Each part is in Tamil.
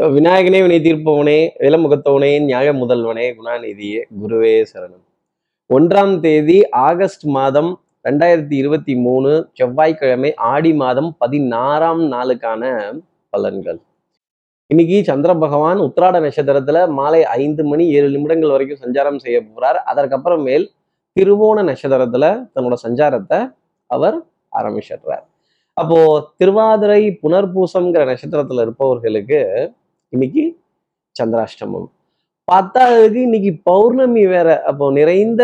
விநாயகனே வினை தீர்ப்பவனே விலமுகத்தவனே நியாய முதல்வனே குணாநிதியே குருவே சரணம். ஒன்றாம் தேதி ஆகஸ்ட் மாதம் ரெண்டாயிரத்தி இருபத்தி மூணு செவ்வாய்க்கிழமை ஆடி மாதம் பதினாறாம் நாளுக்கான பலன்கள். இன்னைக்கு சந்திர பகவான் உத்திராட நட்சத்திரத்துல மாலை ஐந்து மணி ஏழு நிமிடங்கள் வரைக்கும் சஞ்சாரம் செய்ய போறார். அதற்கப்புறமேல் திருவோண நட்சத்திரத்துல தன்னோட சஞ்சாரத்தை அவர் ஆரம்பிச்சிடுறார். அப்போ திருவாதிரை புனர்பூசம்ங்கிற நட்சத்திரத்துல இருப்பவர்களுக்கு இன்னைக்கு சந்திராஷ்டமம். பத்தாவதுக்கு இன்னைக்கு பௌர்ணமி வேற. அப்போ நிறைந்த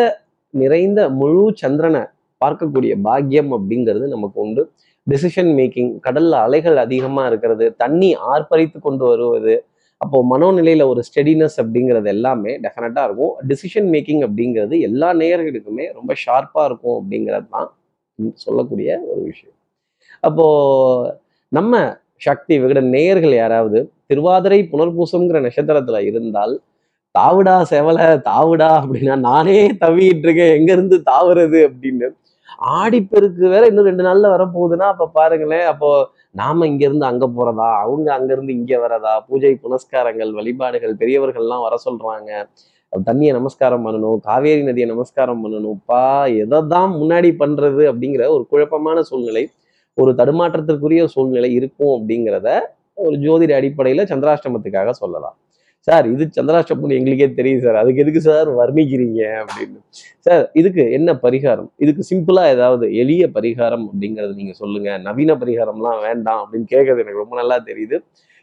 நிறைந்த முழு சந்திரனை பார்க்கக்கூடிய பாக்கியம் அப்படிங்கிறது நமக்கு உண்டு. டிசிஷன் மேக்கிங் கடல்ல அலைகள் அதிகமா இருக்கிறது தண்ணி ஆர்ப்பரித்து கொண்டு வருவது அப்போ மனோநிலையில ஒரு ஸ்டெடினஸ் அப்படிங்கிறது எல்லாமே டெஃபினட்டா இருக்கும். டிசிஷன் மேக்கிங் அப்படிங்கிறது எல்லா நேயர்களுக்குமே ரொம்ப ஷார்ப்பா இருக்கும் அப்படிங்கிறது தான் சொல்லக்கூடிய ஒரு விஷயம். அப்போ நம்ம சக்தி விகட நேயர்கள் யாராவது திருவாதிரை புனர்பூசம்ங்கிற நட்சத்திரத்துல இருந்தால் தாவுடா செவல தாவுடா அப்படின்னா நானே தவிட்டு இருக்கேன் எங்க இருந்து தாவுறது அப்படின்னு. ஆடிப்பெருக்கு வேற இன்னும் ரெண்டு நாள்ல வரப்போகுதுன்னா அப்ப பாருங்களேன். அப்போ நாம இங்க இருந்து அங்க போறதா? அவங்க அங்க இருந்து இங்க வரதா? பூஜை புனஸ்காரங்கள் வழிபாடுகள் பெரியவர்கள்லாம் வர சொல்றாங்க. தண்ணியை நமஸ்காரம் பண்ணணும் காவேரி நதியை நமஸ்காரம் பண்ணணும்ப்பா எதை தான் முன்னாடி பண்றது அப்படிங்கிற ஒரு குழப்பமான சூழ்நிலை ஒரு தடுமாற்றத்திற்குரிய சூழ்நிலை இருக்கும் அப்படிங்கிறத ஒரு ஜோதிட அடிப்படையில் சந்திராஷ்டமத்துக்காக சொல்லலாம். சார் இது சந்திராஷ்டமம் எங்களுக்கே தெரியும் சார். அதுக்கு எதுக்கு சார் வர்ணிக்கிறீங்க அப்படின்னு. சார் இதுக்கு என்ன பரிகாரம்? இதுக்கு சிம்பிளா ஏதாவது எளிய பரிகாரம் அப்படிங்கிறது நீங்கள் சொல்லுங்கள் நவீன பரிகாரம்லாம் வேண்டாம் அப்படின்னு கேட்கறது எனக்கு ரொம்ப நல்லா தெரியுது.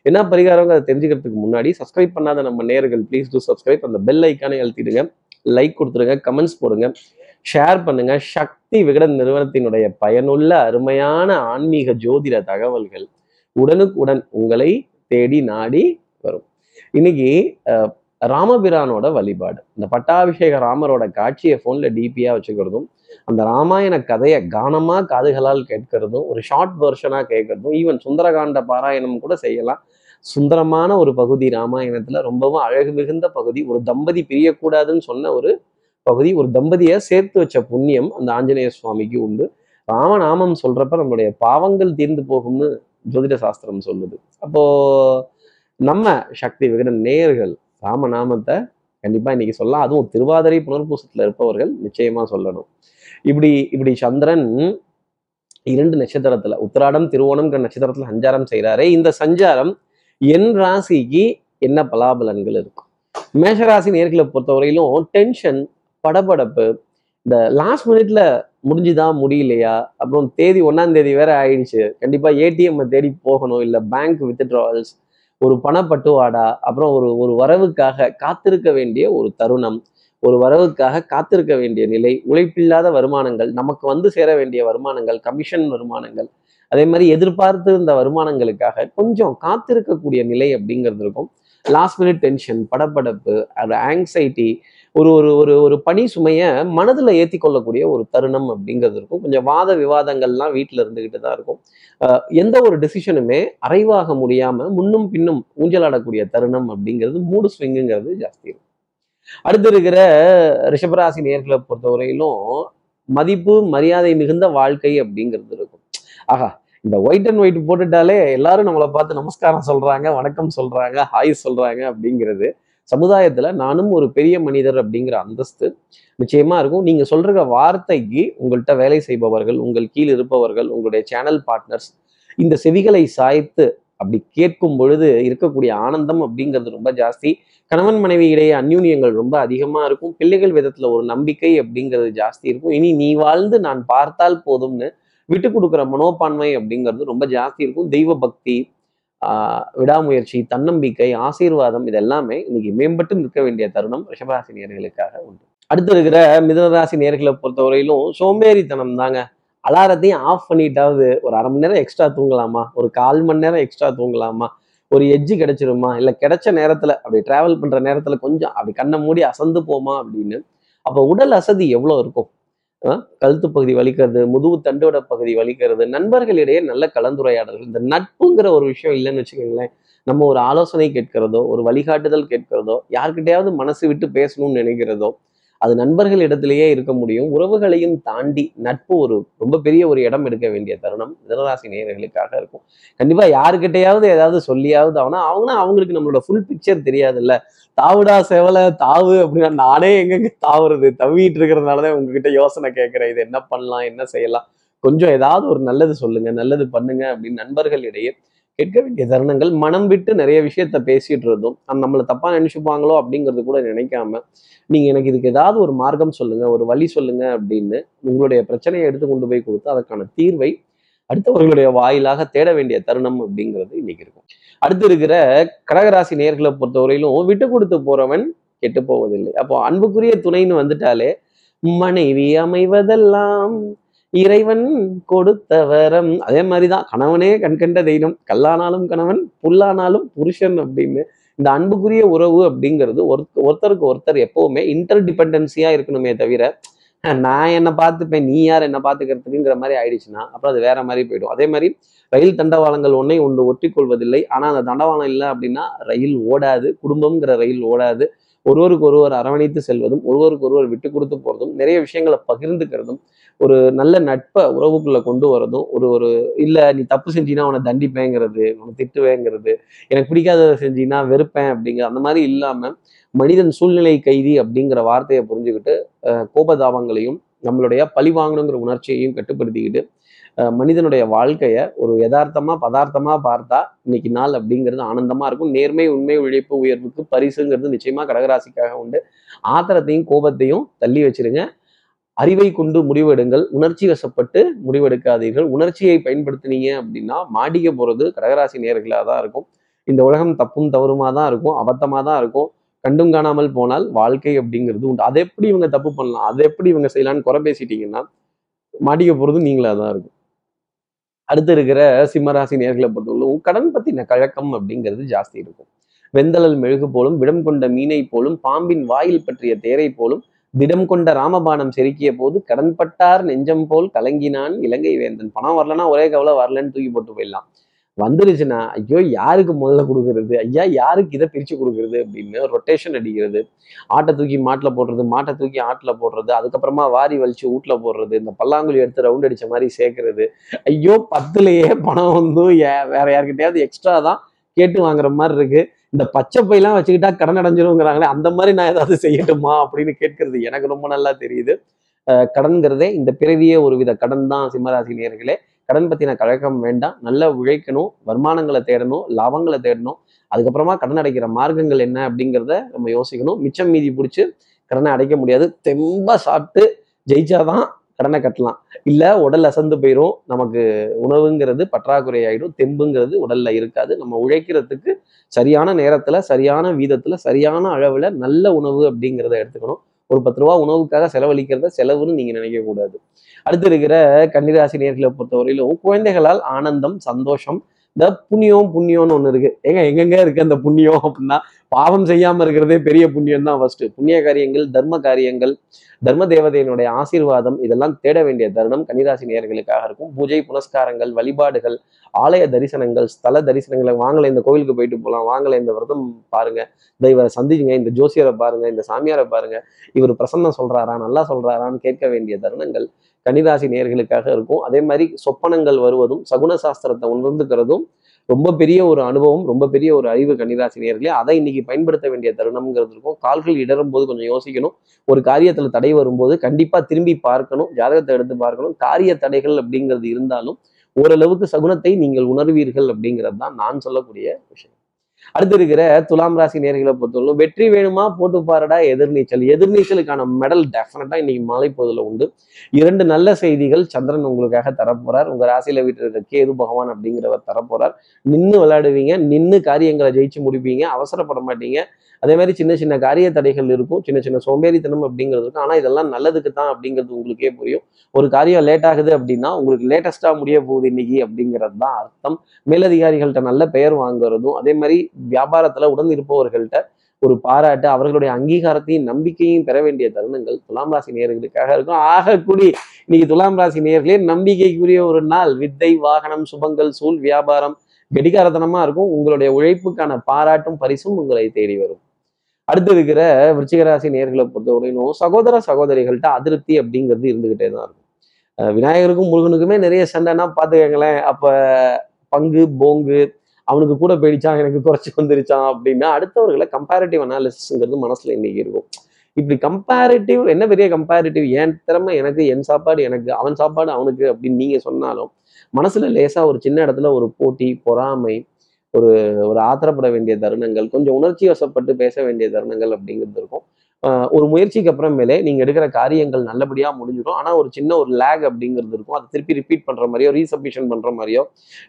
என்ன பரிகாரம் அதை தெரிஞ்சுக்கிறதுக்கு முன்னாடி சப்ஸ்கிரைப் பண்ணாத நம்ம நேர்கள் ப்ளீஸ் டூ சப்ஸ்கிரைப் அந்த பெல் ஐக்கானை அழுத்திடுங்க. லைக் கொடுத்துருங்க கமெண்ட்ஸ் போடுங்க ஷேர் பண்ணுங்க. சக்தி விகடன் நிறுவனத்தினுடைய பயனுள்ள அருமையான ஆன்மீக ஜோதிட தகவல்கள் உடனுக்குடன் உங்களை தேடி நாடி வரும். இன்னைக்கு ராமபிரானோட வழிபாடு. இந்த பட்டாபிஷேக ராமரோட காட்சியை ஃபோன்ல டிபியா வச்சுக்கிறதும் அந்த ராமாயண கதையை கானமா காதுகளால் கேட்கறதும் ஒரு ஷார்ட் வெர்ஷனா கேட்கறதும் ஈவன் சுந்தரகாண்ட பாராயணம் கூட செய்யலாம். சுந்தரமான ஒரு பகுதி ராமாயணத்துல ரொம்பவும் அழகு மிகுந்த பகுதி. ஒரு தம்பதி பிரியக்கூடாதுன்னு சொன்ன ஒரு பகுதி. ஒரு தம்பதியை சேர்த்து வச்ச புண்ணியம் அந்த ஆஞ்சநேய சுவாமிக்கு உண்டு. ராமநாமம் சொல்றப்ப நம்மளுடைய பாவங்கள் தீர்ந்து போகும்னு ஜோதிட சாஸ்திரம் சொல்லுது. அப்போ நம்ம சக்தி விகடன் நேயர்கள் ராமநாமத்தை கண்டிப்பா இன்னைக்கு சொல்லலாம். அதுவும் திருவாதிரை புனர்பூசத்துல இருப்பவர்கள் நிச்சயமா சொல்லணும். இப்படி இப்படி சந்திரன் இரண்டு நட்சத்திரத்துல உத்திராடம் திருவோணம்ங்கிற நட்சத்திரத்துல சஞ்சாரம் செய்கிறாரே இந்த சஞ்சாரம் என் ராசிக்கு என்ன பலாபலன்கள் இருக்கும்? மேஷராசி நேர்களை பொறுத்தவரையிலும் டென்ஷன் படபடப்பு இந்த லாஸ்ட் மினிட்ல முடிஞ்சுதா முடியலையா? அப்புறம் தேதி ஒன்றாம் தேதி வேற ஆயிடுச்சு. கண்டிப்பா ஏடிஎம் தேடி போகணும் இல்ல பேங்க் வித்ட்ராவல்ஸ் ஒரு பணப்பட்டுவாடா? அப்புறம் ஒரு ஒரு வரவுக்காக காத்திருக்க வேண்டிய ஒரு தருணம் ஒரு வரவுக்காக காத்திருக்க வேண்டிய நிலை உழைப்பில்லாத வருமானங்கள் நமக்கு வந்து சேர வேண்டிய வருமானங்கள் கமிஷன் வருமானங்கள் அதே மாதிரி எதிர்பார்த்து இருந்த வருமானங்களுக்காக கொஞ்சம் காத்திருக்கக்கூடிய நிலை அப்படிங்கிறது இருக்கும். லாஸ்ட் மினிட் டென்ஷன் படப்படப்பு அது ஆங்ஸைட்டி ஒரு ஒரு ஒரு ஒரு பணி சுமையை மனதில் ஏற்றி கொள்ளக்கூடிய ஒரு தருணம் அப்படிங்கிறது இருக்கும். கொஞ்சம் வாத விவாதங்கள்லாம் வீட்டில் இருந்துக்கிட்டு தான் இருக்கும். அஹ் எந்த ஒரு டெசிஷனுமே அறைவாக முடியாம முன்னும் பின்னும் ஊஞ்சலாடக்கூடிய தருணம் அப்படிங்கிறது மூடு ஸ்விங்குங்கிறது ஜாஸ்தி இருக்கும். அடுத்து இருக்கிற ரிஷபராசி நேர்களை பொறுத்தவரையிலும் மதிப்பு மரியாதை மிகுந்த வாழ்க்கை அப்படிங்கிறது இருக்கும். ஆஹா இந்த ஒயிட் அண்ட் ஒயிட் போட்டுட்டாலே எல்லாரும் நம்மளை பார்த்து நமஸ்காரம் சொல்றாங்க வணக்கம் சொல்றாங்க ஹாய் சொல்றாங்க அப்படிங்கிறது சமுதாயத்துல நானும் ஒரு பெரிய மனிதர் அப்படிங்கிற அந்தஸ்து நிச்சயமா இருக்கும். நீங்க சொல்ற வார்த்தைக்கு உங்கள்கிட்ட வேலை செய்பவர்கள் உங்கள் கீழ் இருப்பவர்கள் உங்களுடைய சேனல் பார்ட்னர்ஸ் இந்த செவிகளை சாய்த்து அப்படி கேட்கும் பொழுது இருக்கக்கூடிய ஆனந்தம் அப்படிங்கிறது ரொம்ப ஜாஸ்தி. கணவன் மனைவி இடையே அந்யூன்யங்கள் ரொம்ப அதிகமா இருக்கும். பிள்ளைகள் விதத்துல ஒரு நம்பிக்கை அப்படிங்கிறது ஜாஸ்தி இருக்கும். இனி நீ வாழ்ந்து நான் பார்த்தால் போதும்னு விட்டு கொடுக்குற மனோப்பான்மை அப்படிங்கிறது ரொம்ப ஜாஸ்தி இருக்கும். தெய்வ பக்தி விடாமுயற்சி தன்னம்பிக்கை ஆசீர்வாதம் இது எல்லாமே இன்னைக்கு மேம்பட்டு நிற்க வேண்டிய தருணம் ரிஷபராசி நேர்களுக்காக உண்டு. அடுத்து இருக்கிற மிதனராசி நேர்களை பொறுத்தவரையிலும் சோம்பேறித்தனம் தாங்க. அலாரத்தையும் ஆஃப் பண்ணிட்டாவது ஒரு அரை மணி நேரம் எக்ஸ்ட்ரா தூங்கலாமா? ஒரு கால் மணி நேரம் எக்ஸ்ட்ரா தூங்கலாமா? ஒரு எஜ்ஜு கிடைச்சிருமா? இல்லை கிடைச்ச நேரத்தில் அப்படி டிராவல் பண்ணுற நேரத்தில் கொஞ்சம் அப்படி கண்ணை மூடி அசந்து போமா அப்படின்னு. அப்போ உடல் அசதி எவ்வளோ இருக்கும்? கழுத்து பகுதி வலிக்கிறது முதுகு தண்டோட பகுதி வலிக்கிறது நண்பர்களிடையே நல்ல கலந்துரையாடல்கள். இந்த நட்புங்கிற ஒரு விஷயம் இல்லைன்னு வச்சுக்கோங்களேன். நம்ம ஒரு ஆலோசனை கேட்கிறதோ ஒரு வழிகாட்டுதல் கேட்கிறதோ யார்கிட்டயாவது மனசு விட்டு பேசணும்னு நினைக்கிறதோ அது நண்பர்கள் இடத்திலேயே இருக்க முடியும். உறவுகளையும் தாண்டி நட்பு ஒரு ரொம்ப பெரிய ஒரு இடம் எடுக்க வேண்டிய தருணம். மிதனராசி நேயர்களுக்காக இருக்கும். கண்டிப்பா யாருக்கிட்டையாவது ஏதாவது சொல்லியாவது அவனா அவங்கன்னா அவங்களுக்கு நம்மளோட ஃபுல் பிக்சர் தெரியாதுல்ல. தாவுடா செவலை தாவு அப்படின்னா நானே எங்கெங்க தாவுறது? தவிட்டு இருக்கிறதுனாலதான் உங்ககிட்ட யோசனை கேட்கிறேன். இது என்ன பண்ணலாம்? என்ன செய்யலாம்? கொஞ்சம் ஏதாவது ஒரு நல்லது சொல்லுங்க நல்லது பண்ணுங்க அப்படின்னு நண்பர்களிடையே கேட்க வேண்டிய தருணங்கள். மனம் விட்டு நிறைய விஷயத்த பேசிட்டு இருந்தோம் அந்த நம்மளை தப்பா நினைச்சுப்பாங்களோ அப்படிங்கிறது கூட நினைக்காம நீங்க எனக்கு இதுக்கு ஏதாவது ஒரு மார்க்கம் சொல்லுங்க ஒரு வழி சொல்லுங்க அப்படின்னு உங்களுடைய பிரச்சனையை எடுத்து கொண்டு போய் கொடுத்து அதற்கான தீர்வை அடுத்தவர்களுடைய வாயிலாக தேட வேண்டிய தருணம் அப்படிங்கிறது இன்னைக்கு இருக்கும். அடுத்து இருக்கிற கடகராசி நேர்களை பொறுத்தவரையிலும் விட்டு கொடுத்து போறவன் கெட்டு போவதில்லை. அப்போ அன்புக்குரிய துணைன்னு வந்துட்டாலே மனைவி அமைவதெல்லாம் இறைவன் கொடுத்த வரம் அதே மாதிரிதான் கணவனே கண்கண்ட தெய்வம். கல்லானாலும் கணவன் புல்லானாலும் புருஷன் அப்படின்னு இந்த அன்புக்குரிய உறவு அப்படிங்கிறது ஒருத்தருக்கு ஒருத்தர் எப்பவுமே இன்டர் டிபெண்டன்சியா இருக்கணுமே தவிர நான் என்னை பார்த்துப்பேன் நீ யார் என்ன பார்த்துக்கிறதுக்குங்கிற மாதிரி ஆயிடுச்சுன்னா அப்புறம் அது வேற மாதிரி போயிடும். அதே மாதிரி ரயில் தண்டவாளங்கள் ஒன்றை ஒன்று ஒட்டி கொள்வதில்லை ஆனால் அந்த தண்டவாளம் இல்லை அப்படின்னா ரயில் ஓடாது. குடும்பம்ங்கிற ரயில் ஓடாது. ஒருவருக்கு ஒருவர் அரவணைத்து செல்வதும் ஒருவருக்கு ஒருவர் விட்டு கொடுத்து போகிறதும் நிறைய விஷயங்களை பகிர்ந்துக்கிறதும் ஒரு நல்ல நட்பை உறவுக்குள்ளே கொண்டு வரதும் ஒரு ஒரு இல்லை நீ தப்பு செஞ்சினா உன்னை தண்டிப்பேங்கிறது உன்னை திட்டுவேங்கிறது எனக்கு பிடிக்காததை செஞ்சினா வெறுப்பேன் அப்படிங்கிற அந்த மாதிரி இல்லாமல் மனிதன் சூழ்நிலை கைதி அப்படிங்கிற வார்த்தையை புரிஞ்சுக்கிட்டு கோபதாபங்களையும் நம்மளுடைய பழி வாங்கணுங்கிற உணர்ச்சியையும் கட்டுப்படுத்திக்கிட்டு மனிதனுடைய வாழ்க்கையை ஒரு யதார்த்தமாக பதார்த்தமாக பார்த்தா இன்னைக்கு நாள் அப்படிங்கிறது ஆனந்தமாக இருக்கும். நேர்மை உண்மை உழைப்பு உயர்வுக்கு பரிசுங்கிறது நிச்சயமாக கடகராசிக்காக உண்டு. ஆத்திரத்தையும் கோபத்தையும் தள்ளி வச்சிருங்க. அறிவை கொண்டு முடிவெடுங்கள். உணர்ச்சி வசப்பட்டு முடிவெடுக்காதீர்கள். உணர்ச்சியை பயன்படுத்தினீங்க அப்படின்னா மாடிக்க போகிறது கடகராசி நேர்களாக தான் இருக்கும். இந்த உலகம் தப்பும் தவறுமா தான் இருக்கும். அபத்தமாக தான் இருக்கும். கண்டும் காணாமல் போனால் வாழ்க்கை அப்படிங்கிறது உண்டு. அதை எப்படி இவங்க தப்பு பண்ணலாம்? அதை எப்படி இவங்க செய்யலாம்னு குறை பேசிட்டீங்கன்னா மாட்டிக்க போகிறது நீங்களாக தான் இருக்கும். அடுத்து இருக்கிற சிம்மராசி நேர்களை பொறுத்தவரைக்கும் கடன் பத்தின கழக்கம் அப்படிங்கிறது ஜாஸ்தி இருக்கும். வெந்தளல் மெழுகு போலும் விடம் கொண்ட மீனை போலும் பாம்பின் வாயில் பற்றிய தேரை போலும் திடம் கொண்ட ராமபாணம் செருக்கிய போது கடன்பட்டார் நெஞ்சம் போல் கலங்கினான் இலங்கை வேந்தன். பணம் வரலன்னா ஒரே கவலை வரலன்னு தூக்கி போட்டு போயிடலாம். வந்துருச்சுன்னா ஐயோ யாருக்கு முதல்ல கொடுக்கறது? ஐயா யாருக்கு இதை பிரித்து கொடுக்கறது? அப்படின்னு ரொட்டேஷன் அடிக்கிறது. ஆட்டை தூக்கி மாட்டில் போடுறது மாட்டை தூக்கி ஆட்டில் போடுறது அதுக்கப்புறமா வாரி வலிச்சு வீட்டில் போடுறது இந்த பல்லாங்குழி எடுத்து ரவுண்ட் அடிச்ச மாதிரி சேர்க்கறது. ஐயோ பத்துலையே பணம் வந்தும் ஏ- வேற யாருக்கிட்டையாவது எக்ஸ்ட்ரா தான் கேட்டு வாங்குற மாதிரி இருக்கு. இந்த பச்சை பையெல்லாம் வச்சுக்கிட்டா கடன் அடைஞ்சிருங்கிறாங்களே அந்த மாதிரி நான் ஏதாவது செய்யட்டுமா அப்படின்னு கேட்கறது எனக்கு ரொம்ப நல்லா தெரியுது. கடன்கிறதே இந்த பிறவியே ஒரு வித கடன் தான் சிம்மராசினியர்களே கடன் பத்தின கழகம் வேண்டாம். நல்லா உழைக்கணும் வருமானங்களை தேடணும் லாபங்களை தேடணும். அதுக்கப்புறமா கடன் அடைக்கிற மார்க்கங்கள் என்ன அப்படிங்கிறத நம்ம யோசிக்கணும். மிச்சம் மீதி பிடிச்சி கடனை அடைக்க முடியாது. தெம்பா சாப்பிட்டு ஜெயிச்சாதான் கடனை கட்டலாம். இல்ல உடல் அசந்து போயிடும் நமக்கு உணவுங்கிறது பற்றாக்குறை ஆயிடும். தெம்புங்கிறது உடல்ல இருக்காது. நம்ம உழைக்கிறதுக்கு சரியான நேரத்துல சரியான வீதத்துல சரியான அளவுல நல்ல உணவு அப்படிங்கிறத எடுத்துக்கணும். ஒரு பத்து ரூபா உணவுக்காக செலவழிக்கிறத செலவுன்னு நீங்க நினைக்க கூடாது அடுத்து இருக்கிற கன்னிராசி நேர்களை பொறுத்தவரையிலும் குழந்தைகளால் ஆனந்தம் சந்தோஷம் இந்த புண்ணியம் புண்ணியம்னு ஒன்று இருக்கு. ஏங்க எங்கெங்க இருக்கு அந்த புண்ணியம் அப்படின்னா பாவம் செய்யாம இருக்கிறதே பெரிய புண்ணியம் தான் ஃபர்ஸ்ட் புண்ணிய காரியங்கள் தர்ம காரியங்கள் தர்ம தேவதையினுடைய ஆசீர்வாதம் இதெல்லாம் தேட வேண்டிய தருணம் கன்னிராசி நேர்களுக்காக இருக்கும். பூஜை புனஸ்காரங்கள் வழிபாடுகள் ஆலய தரிசனங்கள் ஸ்தல தரிசனங்களை வாங்கலை இந்த கோவிலுக்கு போயிட்டு போகலாம் வாங்கலை இந்த விரதம் பாருங்க. இந்த இவரை சந்திச்சுங்க இந்த ஜோசியரை பாருங்க இந்த சாமியாரை பாருங்க. இவர் பிரசன்னம் சொல்றாரா நல்லா சொல்றாரான்னு கேட்க வேண்டிய தருணங்கள் கன்னிராசி நேர்களுக்காக இருக்கும். அதே மாதிரி சொப்பனங்கள் வருவதும் சகுன சாஸ்திரத்தை உணர்ந்துக்கிறதும் ரொம்ப பெரிய ஒரு அனுபவம் ரொம்ப பெரிய ஒரு அறிவு கன்னிராசி நேர்களே அதை இன்னைக்கு பயன்படுத்த வேண்டிய தருணம்ங்கிறது இருக்கும். கால்கள் இடரும் போது கொஞ்சம் யோசிக்கணும். ஒரு காரியத்துல தடை வரும்போது கண்டிப்பா திரும்பி பார்க்கணும். ஜாதகத்தை எடுத்து பார்க்கணும். காரிய தடைகள் அப்படிங்கிறது இருந்தாலும் ஓரளவுக்கு சகுனத்தை நீங்கள் உணர்வீர்கள் அப்படிங்கிறது தான் நான் சொல்லக்கூடிய விஷயம். அடுத்து இருக்கிற துலாம் ராசி நேர்களை பொறுத்தவரைக்கும் வெற்றி வேணுமா? போட்டு பாருடா எதிர்நீச்சல். எதிர்நீச்சலுக்கான மெடல் டெஃபினட்டா இன்னைக்கு மாலை பொழுதுல உண்டு. இரண்டு நல்ல செய்திகள் சந்திரன் உங்களுக்காக தரப்போறார். உங்க ராசியில வீட்டு இருக்க கேது பகவான் அப்படிங்கிறவர் தரப்போறார். நின்று விளையாடுவீங்க. நின்று காரியங்களை ஜெயிச்சு முடிப்பீங்க. அவசரப்பட மாட்டீங்க. அதே மாதிரி சின்ன சின்ன காரிய தடைகள் இருக்கும் சின்ன சின்ன சோம்பேறித்தனம் அப்படிங்கிறது இருக்கும். ஆனால் இதெல்லாம் நல்லதுக்கு தான் அப்படிங்கிறது உங்களுக்கே புரியும். ஒரு காரியம் லேட் ஆகுது அப்படின்னா உங்களுக்கு லேட்டஸ்ட்டாக முடிய போகுது இன்னைக்கு அப்படிங்கிறது தான் அர்த்தம். மேலதிகாரிகள்கிட்ட நல்ல பெயர் வாங்குறதும் அதே மாதிரி வியாபாரத்தில் உடன் இருப்பவர்கள்ட்ட ஒரு பாராட்டு அவர்களுடைய அங்கீகாரத்தையும் நம்பிக்கையும் பெற வேண்டிய தருணங்கள் துலாம் ராசி நேர்களுக்காக இருக்கும். ஆகக்கூடி இன்னைக்கு துலாம் ராசி நேர்களே நம்பிக்கைக்குரிய ஒரு நாள். வித்தை வாகனம் சுபங்கள் சூழ் வியாபாரம் கடிகாரத்தனமா இருக்கும். உங்களுடைய உழைப்புக்கான பாராட்டும் பரிசும் உங்களை தேடி வரும். அடுத்து இருக்கிற விருச்சிகராசி நேர்களை பொறுத்தவரையிலும் சகோதர சகோதரிகள்கிட்ட அதிருப்தி அப்படிங்கிறது இருந்துகிட்டே தான் இருக்கும். விநாயகருக்கும் முருகனுக்குமே நிறைய சண்டைனா பார்த்துக்கங்களேன். அப்போ பங்கு போங்கு அவனுக்கு கூட போயிடுச்சான் எனக்கு குறைச்சி வந்துருச்சான் அப்படின்னா அடுத்தவர்களை கம்பேரிட்டிவ் அனாலிசிஸ்ங்கிறது மனசில் இன்னைக்கு இருக்கும். இப்படி கம்பேரிட்டிவ் என்ன பெரிய கம்பேரிட்டிவ் என் திறமை எனக்கு என் சாப்பாடு எனக்கு அவன் சாப்பாடு அவனுக்கு அப்படின்னு நீங்கள் சொன்னாலும் மனசில் லேசாக ஒரு சின்ன இடத்துல ஒரு போட்டி பொறாமை ஒரு ஒரு ஆத்திரப்பட வேண்டிய தருணங்கள் கொஞ்சம் உணர்ச்சி வசப்பட்டு பேச வேண்டிய தருணங்கள் அப்படிங்கிறது இருக்கும். ஒரு முயற்சிக்கு அப்புறமேலே நீங்க எடுக்கிற காரியங்கள் நல்லபடியாக முடிஞ்சிடும். ஆனால் ஒரு சின்ன ஒரு லேக் அப்படிங்கிறது இருக்கும். அதை திருப்பி ரிப்பீட் பண்ற மாதிரியோ ரீசப்மிஷன் பண்ற மாதிரியோ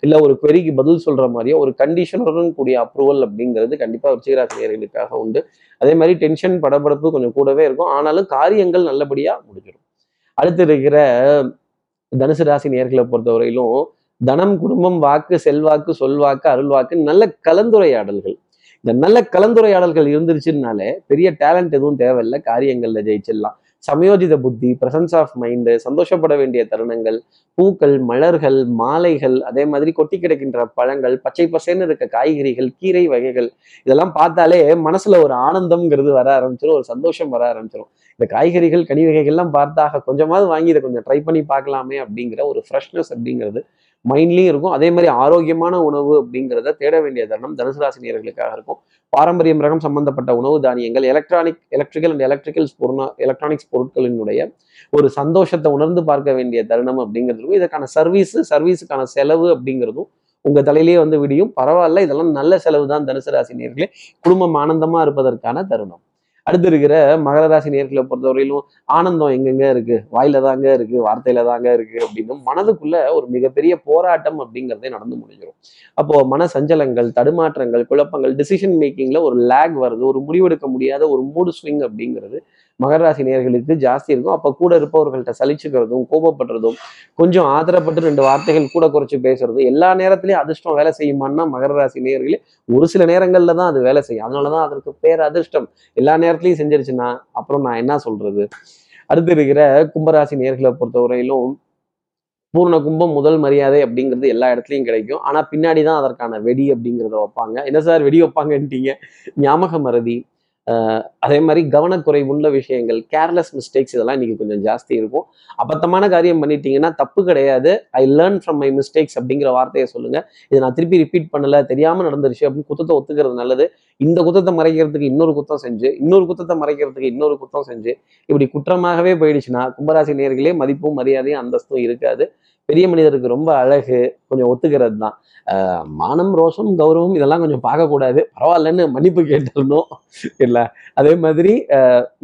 இல்லை ஒரு குவெரிக்கு பதில் சொல்ற மாதிரியோ ஒரு கண்டிஷனுடன் கூடிய அப்ரூவல் அப்படிங்கிறது கண்டிப்பாக விருச்சிகராசி உண்டு. அதே மாதிரி டென்ஷன் படபடப்பு கொஞ்சம் கூடவே இருக்கும். ஆனாலும் காரியங்கள் நல்லபடியாக முடிஞ்சிடும். அடுத்து இருக்கிற தனுசு ராசி நேர்களை பொறுத்தவரையிலும் தனம் குடும்பம் வாக்கு செல்வாக்கு சொல்வாக்கு அருள்வாக்கு நல்ல கலந்துரையாடல்கள். இந்த நல்ல கலந்துரையாடல்கள் இருந்துருச்சுனாலே பெரிய டேலண்ட் எதுவும் தேவையில்லை. காரியங்கள்ல ஜெயிச்சிடலாம். சமயோஜித புத்தி பிரசன்ஸ் ஆஃப் மைண்டு சந்தோஷப்பட வேண்டிய தருணங்கள் பூக்கள் மலர்கள் மாலைகள் அதே மாதிரி கொட்டி கிடக்கின்ற பழங்கள் பச்சை பசேன்னு இருக்க காய்கறிகள் கீரை வகைகள் இதெல்லாம் பார்த்தாலே மனசுல ஒரு ஆனந்தம்ங்கிறது வர ஆரம்பிச்சிடும் ஒரு சந்தோஷம் வர ஆரம்பிச்சிடும் இந்த காய்கறிகள் கனி வகைகள்லாம் பார்த்தாக கொஞ்சமாவது வாங்கி இதை கொஞ்சம் ட்ரை பண்ணி பார்க்கலாமே அப்படிங்கிற ஒரு ஃப்ரெஷ்னஸ் அப்படிங்கிறது மைண்ட்லையும் இருக்கும். அதே மாதிரி ஆரோக்கியமான உணவு அப்படிங்கிறத தேட வேண்டிய தருணம் தனுசு ராசி நேர்களுக்காக இருக்கும். பாரம்பரியம் ரகம் சம்பந்தப்பட்ட உணவு தானியங்கள் எலக்ட்ரானிக் எலக்ட்ரிக்கல் அண்ட் எலக்ட்ரிக்கல்ஸ் பொருள் எலக்ட்ரானிக்ஸ் பொருட்களினுடைய ஒரு சந்தோஷத்தை உணர்ந்து பார்க்க வேண்டிய தருணம் அப்படிங்கிறதுக்கும் இதற்கான சர்வீஸ் சர்வீஸுக்கான செலவு அப்படிங்கிறதும் உங்க தலையிலேயே வந்து விடியும். பரவாயில்ல இதெல்லாம் நல்ல செலவு தான் தனுசு ராசி நேர்களே குடும்பம் ஆனந்தமா இருப்பதற்கான தருணம். அடுத்து இருக்கிற மகர ராசி நேர்களை பொறுத்தவரையிலும் ஆனந்தம் எங்கெங்க இருக்கு? வாயில தாங்க இருக்கு வார்த்தையில தாங்க இருக்கு அப்படின்னு மனதுக்குள்ள ஒரு மிகப்பெரிய போராட்டம் அப்படிங்கிறதே நடந்து முடிஞ்சிடும் அப்போ மன சஞ்சலங்கள் தடுமாற்றங்கள் குழப்பங்கள் டிசிஷன் மேக்கிங்ல ஒரு லேக் வருது ஒரு முடிவெடுக்க முடியாத ஒரு மூடு ஸ்விங் அப்படிங்கிறது மகர ராசி நேர்களுக்கு ஜாஸ்தி இருக்கும். அப்போ கூட இருப்பவர்கள்ட்ட சலிச்சுக்கிறதும் கோபப்படுறதும் கொஞ்சம் ஆதரப்பட்டு ரெண்டு வார்த்தைகள் கூட குறைச்சி பேசுறது எல்லா நேரத்திலையும் அதிர்ஷ்டம் வேலை செய்யுமான்னா மகர ராசி நேர்களே ஒரு சில நேரங்களில் தான் அது வேலை செய்யும். அதனால தான் அதற்கு பேர் அதிர்ஷ்டம். எல்லா நேரத்திலையும் செஞ்சிருச்சுன்னா அப்புறம் நான் என்ன சொல்றது? அடுத்து இருக்கிற கும்பராசி நேர்களை பொறுத்தவரையிலும் பூர்ண கும்பம் முதல் மரியாதை அப்படிங்கிறது எல்லா இடத்துலையும் கிடைக்கும். ஆனால் பின்னாடி தான் அதற்கான வெடி அப்படிங்கிறத வைப்பாங்க. என்ன சார் வெடி வைப்பாங்கன்ட்டீங்க? ஞாபக மறதி அதே மாதிரி கவனக்குறைவுள்ள விஷயங்கள் கேர்லெஸ் மிஸ்டேக்ஸ் இதெல்லாம் இன்றைக்கி கொஞ்சம் ஜாஸ்தி இருக்கும். அபத்தமான காரியம் பண்ணிட்டீங்கன்னா தப்பு கிடையாது. I learn from my mistakes அப்படிங்கிற வார்த்தையை சொல்லுங்கள் இதை நான் திருப்பி ரிப்பீட் பண்ணலை தெரியாமல் நடந்துருச்சு அப்படின்னு குத்தத்தை ஒத்துக்கிறது நல்லது. இந்த குத்தத்தை மறைக்கிறதுக்கு இன்னொரு குத்தம் செஞ்சு இன்னொரு குத்தத்தை மறைக்கிறதுக்கு இன்னொரு குத்தம் செஞ்சு இப்படி குற்றமாகவே போயிடுச்சுன்னா கும்பராசி நேர்களே மதிப்பும் மரியாதையும் அந்தஸ்தும் இருக்காது. பெரிய மனிதருக்கு ரொம்ப அழகு கொஞ்சம் ஒத்துக்கிறது தான் மானம் ரோஷம் கௌரவம் இதெல்லாம் கொஞ்சம் பார்க்கக்கூடாது. பரவாயில்லன்னு மன்னிப்பு கேட்டுடணும் இல்லை அதே மாதிரி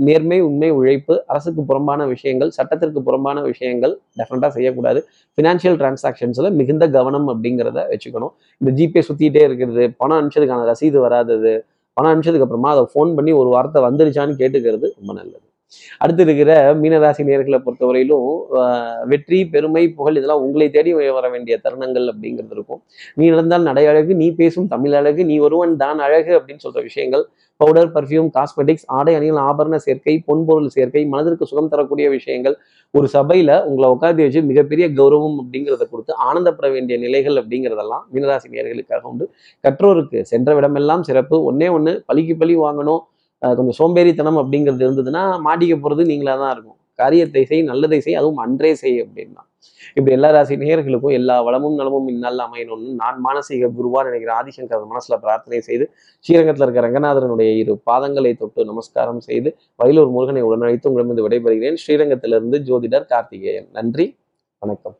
நேர்மை உண்மை உழைப்பு அரசுக்கு புறம்பான விஷயங்கள் சட்டத்திற்கு புறம்பான விஷயங்கள் டெஃபினட்டாக செய்யக்கூடாது. ஃபினான்ஷியல் டிரான்சாக்ஷன்ஸில் மிகுந்த கவனம் அப்படிங்கிறத வச்சுக்கணும். இந்த ஜிபே சுற்றிக்கிட்டே இருக்கிறது பணம் அனுப்பிச்சதுக்கான ரசீது வராதது பணம் அனுப்பிச்சதுக்கு அப்புறமா அதை ஃபோன் பண்ணி ஒரு வார்த்தை வந்துருச்சான்னு கேட்டுக்கிறது ரொம்ப நல்லது. அடுத்து இருக்கிற மீனராசி நேர்களை பொறுத்தவரையிலும் வெற்றி பெருமை புகழ் இதெல்லாம் உங்களை தேடி வர வேண்டிய தருணங்கள் அப்படிங்கிறது இருக்கும். நீ நடந்தால் நடை அழகு நீ பேசும் தமிழ் அழகு நீ ஒருவன் தான் அழகு அப்படின்னு சொல்ற விஷயங்கள் பவுடர் பர்ஃப்யூம் காஸ்மெட்டிக்ஸ் ஆடை அணிகள் ஆபரண சேர்க்கை பொன்பொருள் சேர்க்கை மனதிற்கு சுகம் தரக்கூடிய விஷயங்கள் ஒரு சபையில உங்களை உட்காந்து வச்சு மிகப்பெரிய கௌரவம் அப்படிங்கிறத கொடுத்து ஆனந்தப்பட வேண்டிய நிலைகள் அப்படிங்கிறதெல்லாம் மீனராசி நேர்களுக்காக உண்டு. கற்றோருக்கு சென்ற விடமெல்லாம் சிறப்பு. ஒன்னே ஒன்று பழிக்கு பழி வாங்கணும் கொஞ்சம் சோம்பேறித்தனம் அப்படிங்கிறது இருந்ததுன்னா மாட்டிக்க போறது நீங்களா தான் இருக்கும். காரியத்தை செய் நல்லதை செய் அதுவும் அன்றே செய் அப்படின்னா. இப்படி எல்லா ராசி நேயர்களுக்கும் எல்லா வளமும் நலமும் இந்நாள் அமையணும்னு நான் மானசீக குருவா நினைக்கிற ஆதிசங்கர் மனசுல பிரார்த்தனை செய்து ஸ்ரீரங்கத்தில் இருக்க ரங்கநாதரனுடைய இரு பாதங்களை தொட்டு நமஸ்காரம் செய்து வயலூர் முருகனை உடனழைத்து உங்களிடமிருந்து விடைபெறுகிறேன். ஸ்ரீரங்கத்திலிருந்து ஜோதிடர் கார்த்திகேயன். நன்றி வணக்கம்.